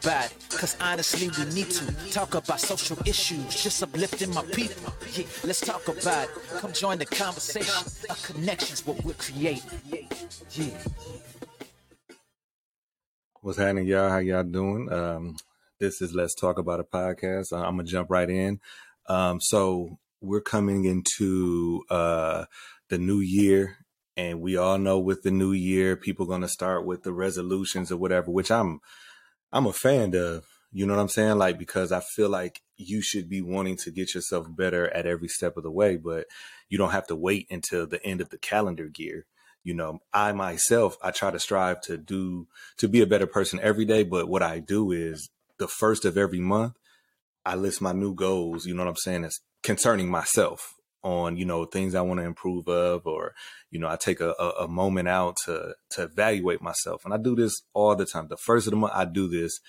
bad. Cause honestly, we need to talk about social issues, just uplifting my people. Yeah, let's talk about it. Come join the conversation. A connection's what we're creating. Yeah. What's happening, y'all? How y'all doing? Um, this is Let's Talk About It podcast. Uh, I'm gonna jump right in. Um, so we're coming into uh, the new year, and we all know with the new year, people gonna start with the resolutions or whatever, which I'm I'm a fan of. You know what I'm saying? Like because I feel like you should be wanting to get yourself better at every step of the way, but you don't have to wait until the end of the calendar year you know i myself i try to strive to do to be a better person every day but what i do is the first of every month i list my new goals you know what i'm saying it's concerning myself on you know things i want to improve of or you know i take a, a, a moment out to to evaluate myself. And i do this all the time. The first of the month i do this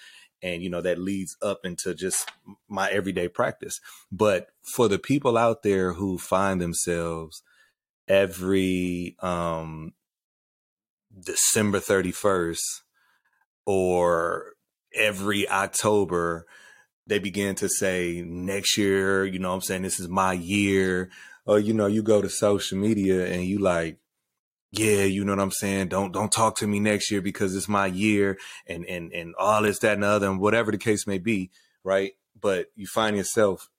and you know that leads up into just my everyday practice. But for the people out there who find themselves every um December 31st or every October they begin to say next year, you know I'm saying, this is my year. Or, you know, you go to social media and you like, yeah, you know what I'm saying? Don't don't talk to me next year because it's my year and and and all this, that, and the other, and whatever the case may be, right? But you find yourself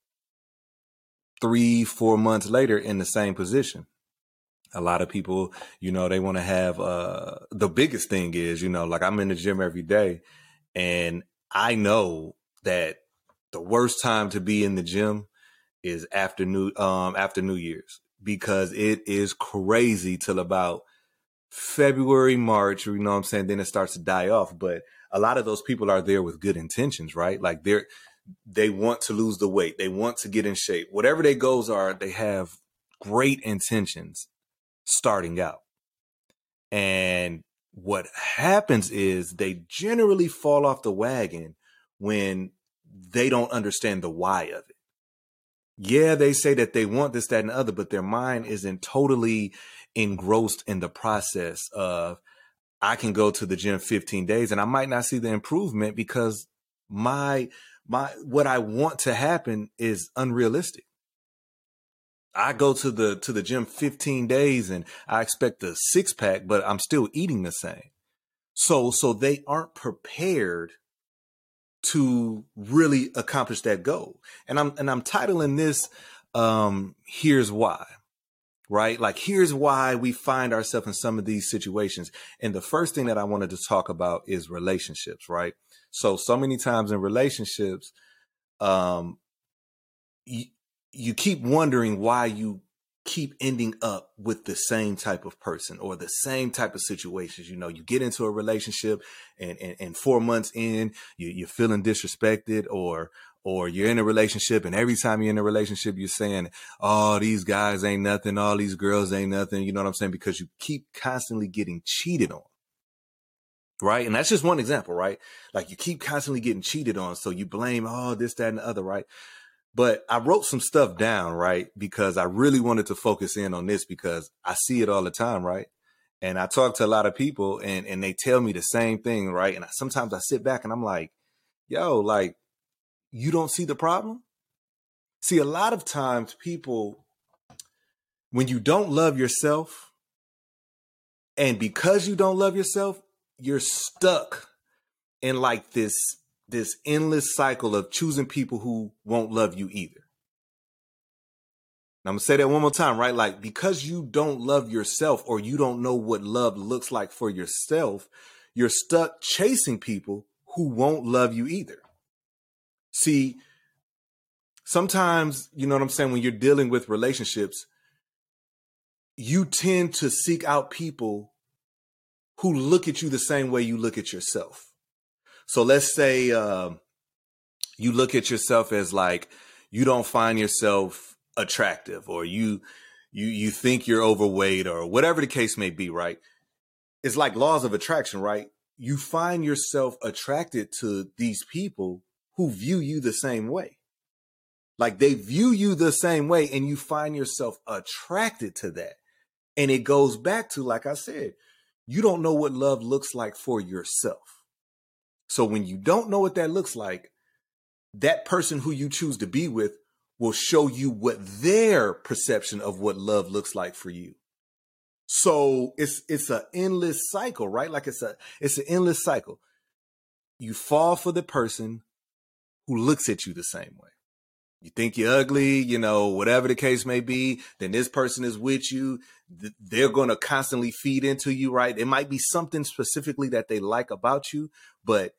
three, four months later in the same position a lot of people, you know, they want to have, uh, the biggest thing is, you know, like I'm in the gym every day and I know that the worst time to be in the gym is after new, um, after New Year's because it is crazy till about February, March, you know what I'm saying? Then it starts to die off. But a lot of those people are there with good intentions, right? Like they're, they want to lose the weight. They want to get in shape. Whatever their goals are, they have great intentions starting out. And what happens is they generally fall off the wagon when they don't understand the why of it. Yeah, they say that they want this, that, and the other, but their mind isn't totally engrossed in the process of I can go to the gym 15 days and I might not see the improvement because my my what I want to happen is unrealistic. I go to the to the gym 15 days and I expect a six pack, but I'm still eating the same. So so they aren't prepared to really accomplish that goal. And I'm and I'm titling this um here's why. Right? Like here's why we find ourselves in some of these situations. And the first thing that I wanted to talk about is relationships, right? So so many times in relationships um you keep wondering why you keep ending up with the same type of person or the same type of situations. You know, you get into a relationship and, and, and four months in, you, you're feeling disrespected or, or you're in a relationship and every time you're in a relationship, you're saying, Oh, these guys ain't nothing. All these girls ain't nothing. You know what I'm saying? Because you keep constantly getting cheated on. Right. And that's just one example, right? Like you keep constantly getting cheated on. So you blame, oh, this, that, and the other, right? But I wrote some stuff down, right? Because I really wanted to focus in on this because I see it all the time, right? And I talk to a lot of people and, and they tell me the same thing, right? And I, sometimes I sit back and I'm like, yo, like, you don't see the problem? See, a lot of times people, when you don't love yourself, and because you don't love yourself, you're stuck in like this this endless cycle of choosing people who won't love you either. I'm gonna say that one more time, right? Like, because you don't love yourself or you don't know what love looks like for yourself, you're stuck chasing people who won't love you either. See, sometimes, you know what I'm saying, when you're dealing with relationships, you tend to seek out people who look at you the same way you look at yourself. So let's say um, you look at yourself as like you don't find yourself attractive, or you you you think you're overweight, or whatever the case may be. Right? It's like laws of attraction, right? You find yourself attracted to these people who view you the same way. Like they view you the same way, and you find yourself attracted to that. And it goes back to, like I said, you don't know what love looks like for yourself. So when you don't know what that looks like, that person who you choose to be with will show you what their perception of what love looks like for you. So it's it's an endless cycle, right? Like it's a it's an endless cycle. You fall for the person who looks at you the same way. You think you're ugly, you know, whatever the case may be, then this person is with you. They're going to constantly feed into you, right? It might be something specifically that they like about you, but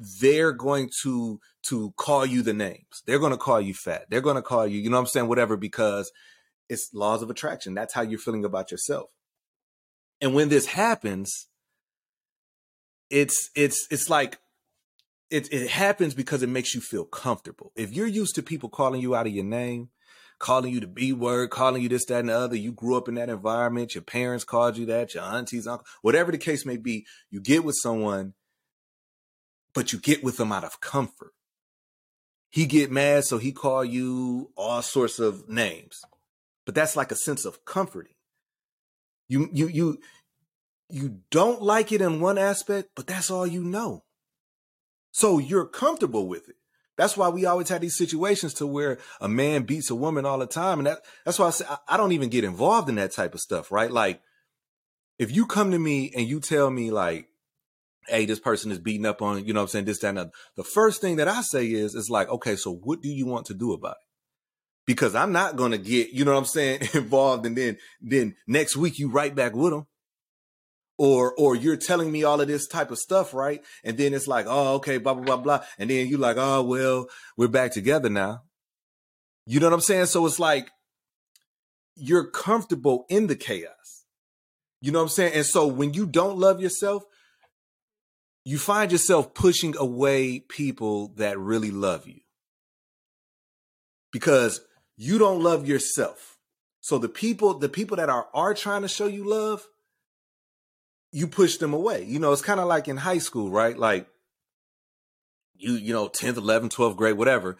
they're going to to call you the names. They're going to call you fat. They're going to call you, you know what I'm saying, whatever because it's laws of attraction. That's how you're feeling about yourself. And when this happens, it's it's it's like it it happens because it makes you feel comfortable. If you're used to people calling you out of your name, calling you the B word, calling you this, that, and the other, you grew up in that environment, your parents called you that, your aunties, uncle, whatever the case may be, you get with someone, but you get with them out of comfort. He get mad, so he call you all sorts of names but that's like a sense of comforting. You you you you don't like it in one aspect, but that's all you know. So you're comfortable with it. That's why we always have these situations to where a man beats a woman all the time, and that that's why I say I, I don't even get involved in that type of stuff, right? Like if you come to me and you tell me like, hey, this person is beating up on, you know what I'm saying, this, that, and that. The first thing that I say is, is like, okay, so what do you want to do about it? because I'm not to get, you know what I'm saying, involved. And then, then next week you right back with them. Or, or you're telling me all of this type of stuff, right? And then it's like, oh, okay, blah, blah, blah, blah. And then you're like, oh, well, we're back together now. You know what I'm saying? So it's like you're comfortable in the chaos. You know what I'm saying? And so when you don't love yourself, you find yourself pushing away people that really love you. Because you don't love yourself. So the people, the people that are are trying to show you love, you push them away. You know, it's kind of like in high school, right? Like you, you know, 10th, 11th, 12th grade, whatever.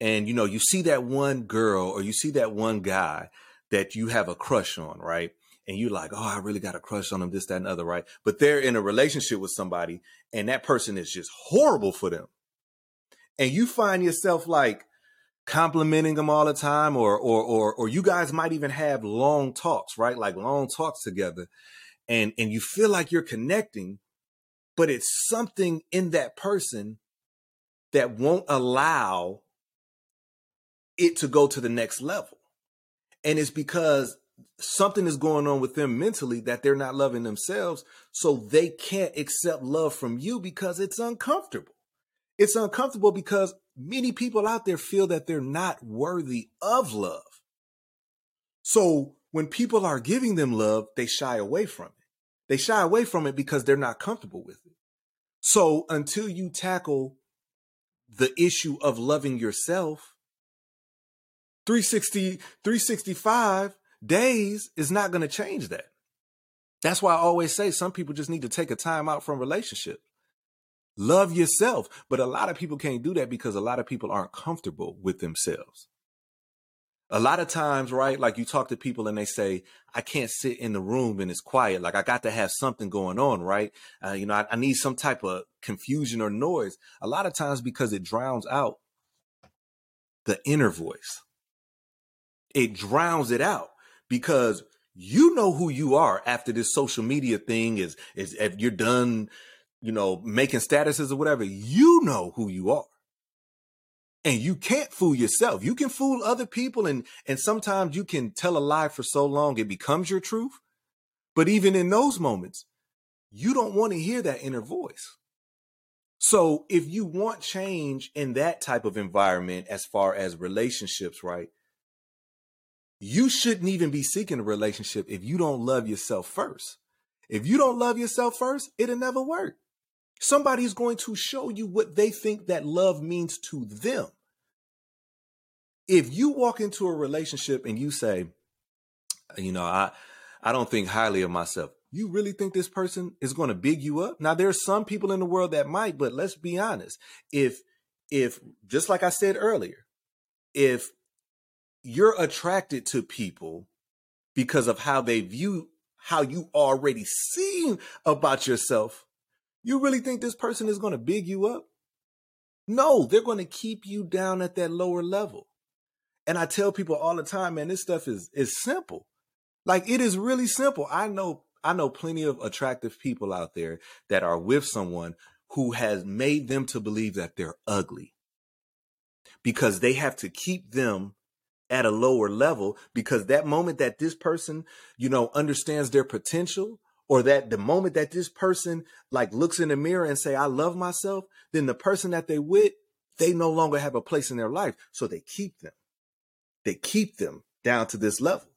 And you know, you see that one girl or you see that one guy that you have a crush on, right? And you're like, oh, I really got a crush on them, this, that, and other, right? But they're in a relationship with somebody and that person is just horrible for them. And you find yourself like, complimenting them all the time or or or or you guys might even have long talks right like long talks together and and you feel like you're connecting but it's something in that person that won't allow it to go to the next level and it's because something is going on with them mentally that they're not loving themselves so they can't accept love from you because it's uncomfortable it's uncomfortable because many people out there feel that they're not worthy of love. So when people are giving them love, they shy away from it. They shy away from it because they're not comfortable with it. So until you tackle the issue of loving yourself, 360, 365 days is not going to change that. That's why I always say some people just need to take a time out from relationship. Love yourself. But a lot of people can't do that because a lot of people aren't comfortable with themselves. A lot of times, right? Like you talk to people and they say, I can't sit in the room and it's quiet. Like I got to have something going on, right? Uh, you know, I, I need some type of confusion or noise. A lot of times because it drowns out the inner voice. It drowns it out because you know who you are after this social media thing is, is if you're done you know, making statuses or whatever, you know who you are. And you can't fool yourself. You can fool other people and and sometimes you can tell a lie for so long it becomes your truth. But even in those moments, you don't want to hear that inner voice. So if you want change in that type of environment as far as relationships, right? You shouldn't even be seeking a relationship if you don't love yourself first. If you don't love yourself first, it'll never work. Somebody's going to show you what they think that love means to them. If you walk into a relationship and you say, you know, I I don't think highly of myself. You really think this person is going to big you up? Now there's some people in the world that might, but let's be honest. If if just like I said earlier, if you're attracted to people because of how they view how you already seen about yourself, You really think this person is going to big you up? No, they're going to keep you down at that lower level. And I tell people all the time, man, this stuff is is simple. Like it is really simple. I know I know plenty of attractive people out there that are with someone who has made them to believe that they're ugly because they have to keep them at a lower level because that moment that this person, you know, understands their potential or that the moment that this person like looks in the mirror and say, I love myself, then the person that they with, they no longer have a place in their life. So they keep them. They keep them down to this level.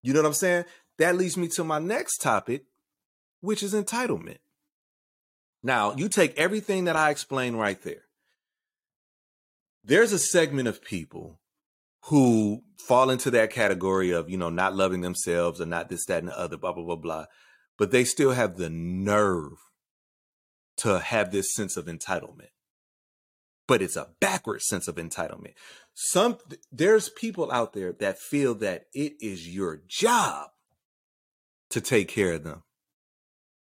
You know what I'm saying? That leads me to my next topic, which is entitlement. Now, you take everything that I explained right there. There's a segment of people who fall into that category of, you know, not loving themselves or not this, that, and the other, blah, blah, blah, blah. But they still have the nerve to have this sense of entitlement. But it's a backward sense of entitlement. Some there's people out there that feel that it is your job to take care of them.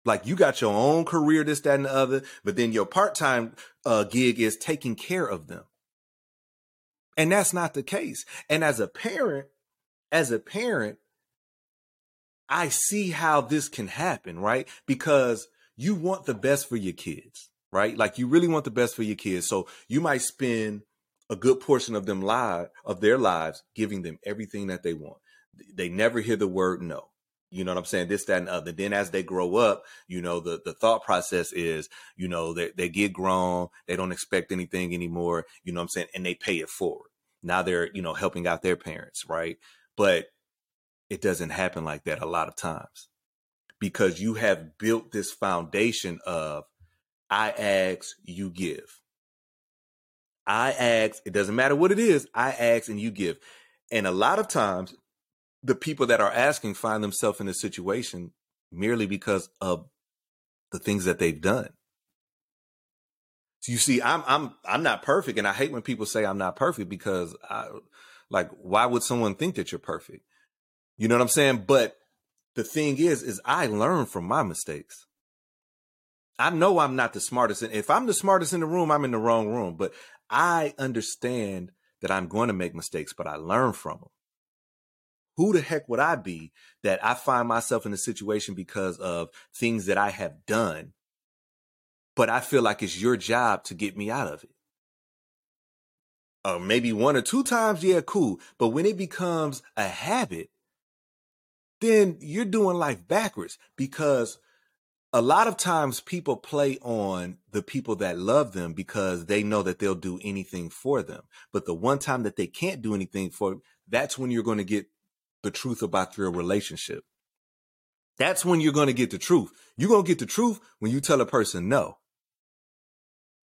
Like you got your own career, this, that, and the other, but then your part-time uh, gig is taking care of them. And that's not the case. And as a parent, as a parent, I see how this can happen, right? Because you want the best for your kids, right? Like you really want the best for your kids. So you might spend a good portion of them live of their lives giving them everything that they want. They never hear the word no. You know what I'm saying? This, that, and other. Then as they grow up, you know, the, the thought process is, you know, they, they get grown. They don't expect anything anymore. You know what I'm saying? And they pay it forward. Now they're, you know, helping out their parents, right? But it doesn't happen like that a lot of times because you have built this foundation of I ask, you give. I ask, it doesn't matter what it is, I ask and you give. And a lot of times the people that are asking find themselves in a situation merely because of the things that they've done. So you see, I'm I'm I'm not perfect, and I hate when people say I'm not perfect because I like why would someone think that you're perfect? You know what I'm saying? But the thing is, is I learn from my mistakes. I know I'm not the smartest. And if I'm the smartest in the room, I'm in the wrong room. But I understand that I'm going to make mistakes, but I learn from them who the heck would I be that I find myself in a situation because of things that I have done, but I feel like it's your job to get me out of it? Uh, maybe one or two times, yeah, cool. But when it becomes a habit, then you're doing life backwards because a lot of times people play on the people that love them because they know that they'll do anything for them. But the one time that they can't do anything for, that's when you're going to get the truth about your relationship. That's when you're going to get the truth. You're going to get the truth when you tell a person no.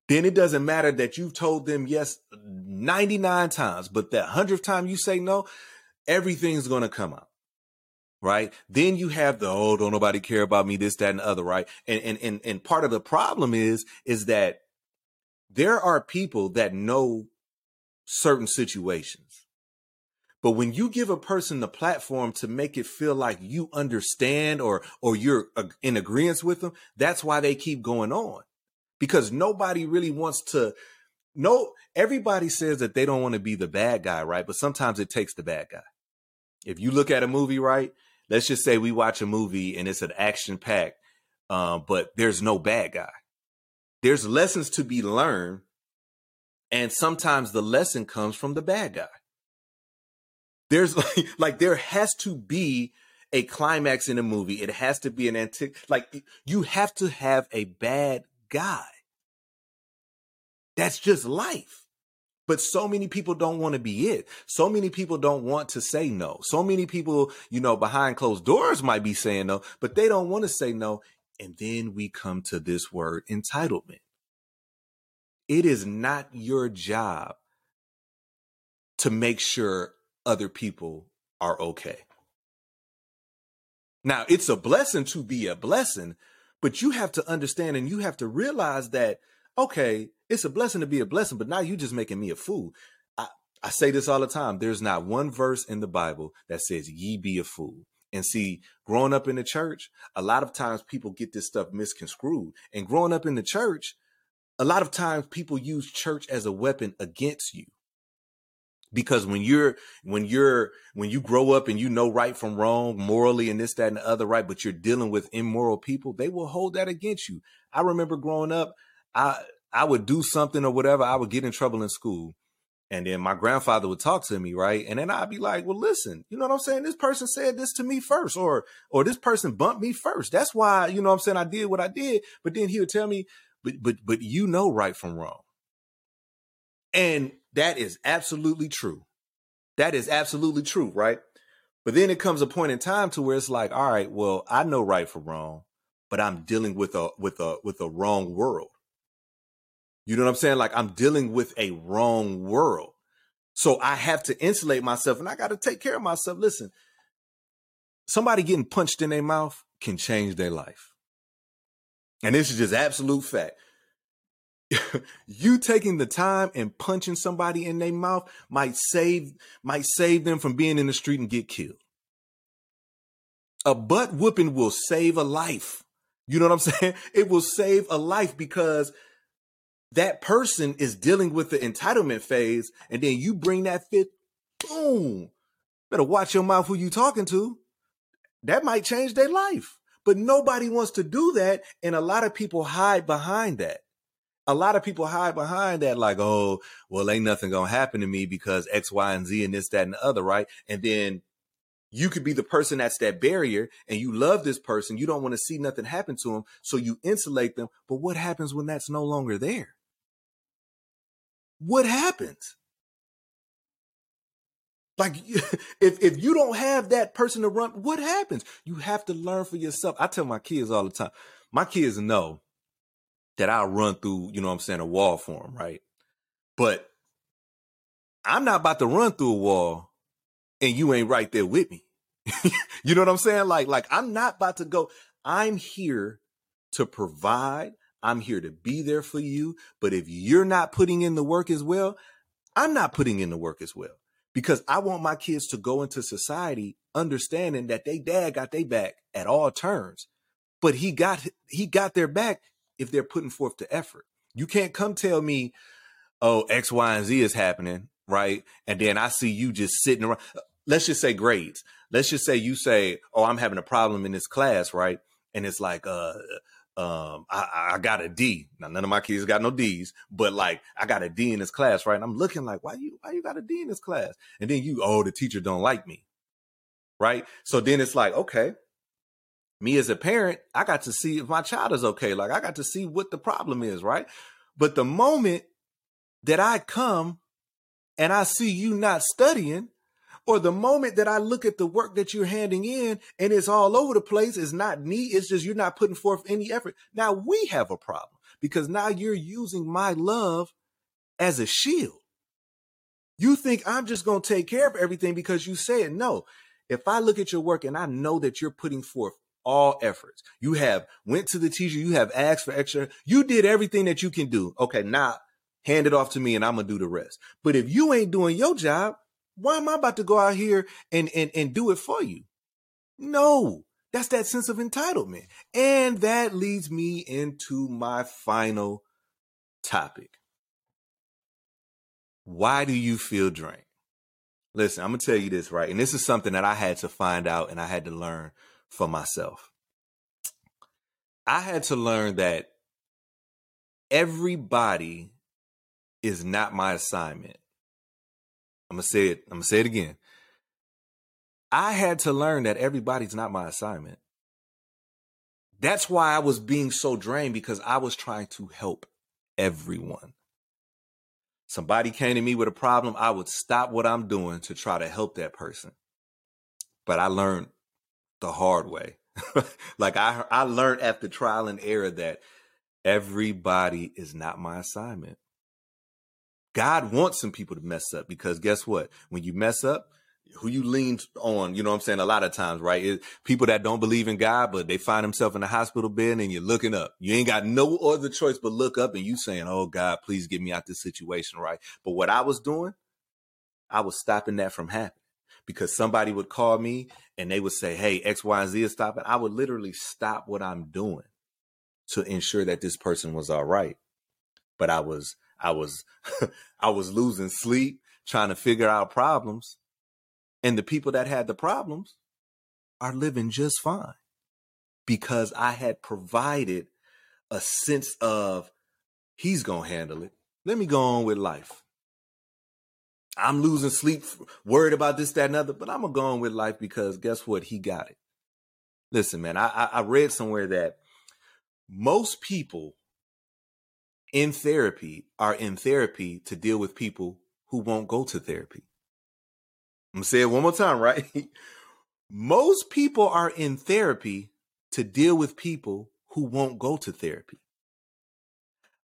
Then it doesn't matter that you've told them yes 99 times, but that 100th time you say no, everything's going to come out. Right. Then you have the, oh, don't nobody care about me, this, that, and the other. Right. And, and, and, and part of the problem is, is that there are people that know certain situations but when you give a person the platform to make it feel like you understand or or you're in agreement with them, that's why they keep going on. Because nobody really wants to no everybody says that they don't want to be the bad guy, right? But sometimes it takes the bad guy. If you look at a movie, right? Let's just say we watch a movie and it's an action pack, um, but there's no bad guy. There's lessons to be learned, and sometimes the lesson comes from the bad guy. There's like, like there has to be a climax in a movie. It has to be an antic, like you have to have a bad guy. That's just life. But so many people don't want to be it. So many people don't want to say no. So many people, you know, behind closed doors might be saying no, but they don't want to say no. And then we come to this word entitlement. It is not your job to make sure other people are okay. Now, it's a blessing to be a blessing, but you have to understand and you have to realize that, okay, it's a blessing to be a blessing, but now you're just making me a fool. I, I say this all the time. There's not one verse in the Bible that says ye be a fool. And see, growing up in the church, a lot of times people get this stuff misconstrued. And growing up in the church, a lot of times people use church as a weapon against you. Because when you're when you're when you grow up and you know right from wrong morally and this that and the other right but you're dealing with immoral people they will hold that against you i remember growing up i i would do something or whatever i would get in trouble in school and then my grandfather would talk to me, right? And then I'd be like, well, listen, you know what I'm saying? This person said this to me first, or or this person bumped me first. That's why, you know what I'm saying, I did what I did. But then he would tell me, but but but you know right from wrong. And that is absolutely true. That is absolutely true, right? But then it comes a point in time to where it's like, all right, well, I know right from wrong, but I'm dealing with a with a with a wrong world. You know what I'm saying? Like I'm dealing with a wrong world. So I have to insulate myself and I got to take care of myself. Listen, somebody getting punched in their mouth can change their life. And this is just absolute fact. You taking the time and punching somebody in their mouth might save might save them from being in the street and get killed. A butt whooping will save a life. You know what I'm saying? It will save a life because that person is dealing with the entitlement phase, and then you bring that fit, boom. Better watch your mouth who you talking to. That might change their life. But nobody wants to do that, and a lot of people hide behind that. A lot of people hide behind that, like, oh, well, ain't nothing gonna happen to me because X, Y, and Z and this, that, and the other, right? And then you could be the person that's that barrier and you love this person. You don't want to see nothing happen to them. So you insulate them. But what happens when that's no longer there? what happens? Like if if you don't have that person to run, what happens? You have to learn for yourself. I tell my kids all the time. My kids know that I'll run through, you know what I'm saying, a wall for him, right? But I'm not about to run through a wall and you ain't right there with me. you know what I'm saying? Like like I'm not about to go. I'm here to provide. I'm here to be there for you. But if you're not putting in the work as well, I'm not putting in the work as well because I want my kids to go into society understanding that they dad got their back at all turns. But he got he got their back if they're putting forth the effort. You can't come tell me, oh, X, Y, and Z is happening, right? And then I see you just sitting around. Let's just say grades. Let's just say you say, oh, I'm having a problem in this class, right? And it's like, uh, um I, I got a D. Now none of my kids got no D's, but like I got a D in this class, right? And I'm looking like, why you why you got a D in this class? And then you, oh, the teacher don't like me. Right? So then it's like, okay, me as a parent, I got to see if my child is okay. Like I got to see what the problem is, right? But the moment that I come and I see you not studying, or the moment that I look at the work that you're handing in and it's all over the place, it's not neat, it's just you're not putting forth any effort. Now we have a problem because now you're using my love as a shield. You think I'm just going to take care of everything because you said no. If I look at your work and I know that you're putting forth all efforts, you have went to the teacher, you have asked for extra, you did everything that you can do. Okay, now hand it off to me and I'm going to do the rest. But if you ain't doing your job, why am I about to go out here and, and, and do it for you? No, that's that sense of entitlement. And that leads me into my final topic. Why do you feel drained? Listen, I'm going to tell you this, right? And this is something that I had to find out and I had to learn for myself. I had to learn that everybody is not my assignment. I'm gonna say it. I'm gonna say it again. I had to learn that everybody's not my assignment. That's why I was being so drained because I was trying to help everyone. Somebody came to me with a problem, I would stop what I'm doing to try to help that person. But I learned the hard way. like I I learned after trial and error that everybody is not my assignment. God wants some people to mess up because guess what? When you mess up, who you lean on, you know what I'm saying? A lot of times, right? Is people that don't believe in God, but they find themselves in a hospital bed and you're looking up. You ain't got no other choice but look up and you saying, Oh God, please get me out this situation, right? But what I was doing, I was stopping that from happening because somebody would call me and they would say, Hey, X, Y, and Z is stopping. I would literally stop what I'm doing to ensure that this person was all right. But I was, I was, I was losing sleep trying to figure out problems. And the people that had the problems are living just fine because I had provided a sense of he's going to handle it. Let me go on with life. I'm losing sleep, worried about this, that, and other, but I'm going to go on with life because guess what? He got it. Listen, man, I, I read somewhere that most people in therapy are in therapy to deal with people who won't go to therapy. I'm going to say it one more time, right? most people are in therapy to deal with people who won't go to therapy.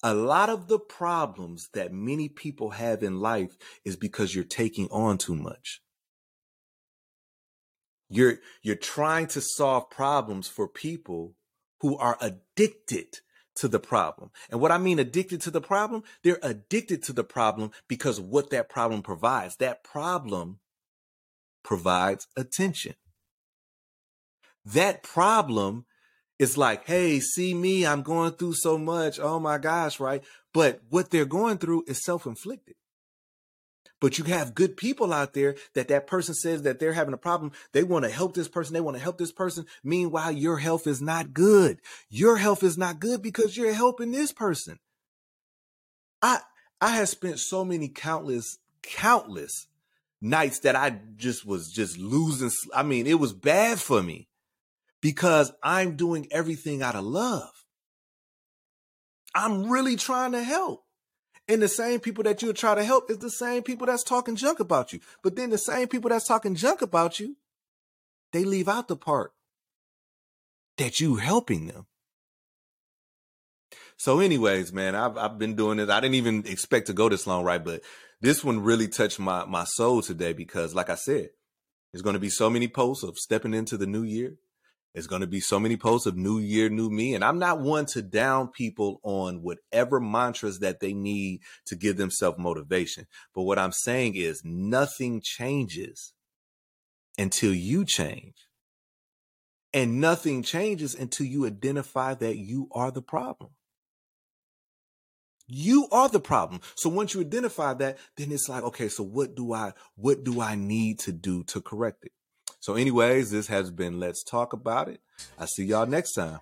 A lot of the problems that many people have in life is because you're taking on too much. You're, you're trying to solve problems for people who are addicted to the problem. And what I mean addicted to the problem, they're addicted to the problem because what that problem provides. That problem provides attention. That problem is like, hey, see me, I'm going through so much. Oh my gosh, right? But what they're going through is self inflicted. But you have good people out there that that person says that they're having a problem. They want to help this person. They want to help this person. Meanwhile, your health is not good. Your health is not good because you're helping this person. I, I have spent so many countless, countless nights that I just was just losing. I mean, it was bad for me because I'm doing everything out of love. I'm really trying to help. And the same people that you'll try to help is the same people that's talking junk about you. But then the same people that's talking junk about you, they leave out the part that you helping them. So, anyways, man, I've I've been doing this. I didn't even expect to go this long, right? But this one really touched my my soul today because, like I said, there's going to be so many posts of stepping into the new year. It's going to be so many posts of new year, new me. And I'm not one to down people on whatever mantras that they need to give themselves motivation. But what I'm saying is nothing changes until you change. And nothing changes until you identify that you are the problem. You are the problem. So once you identify that, then it's like, okay, so what do I, what do I need to do to correct it? So, anyways, this has been Let's Talk About It. I see y'all next time.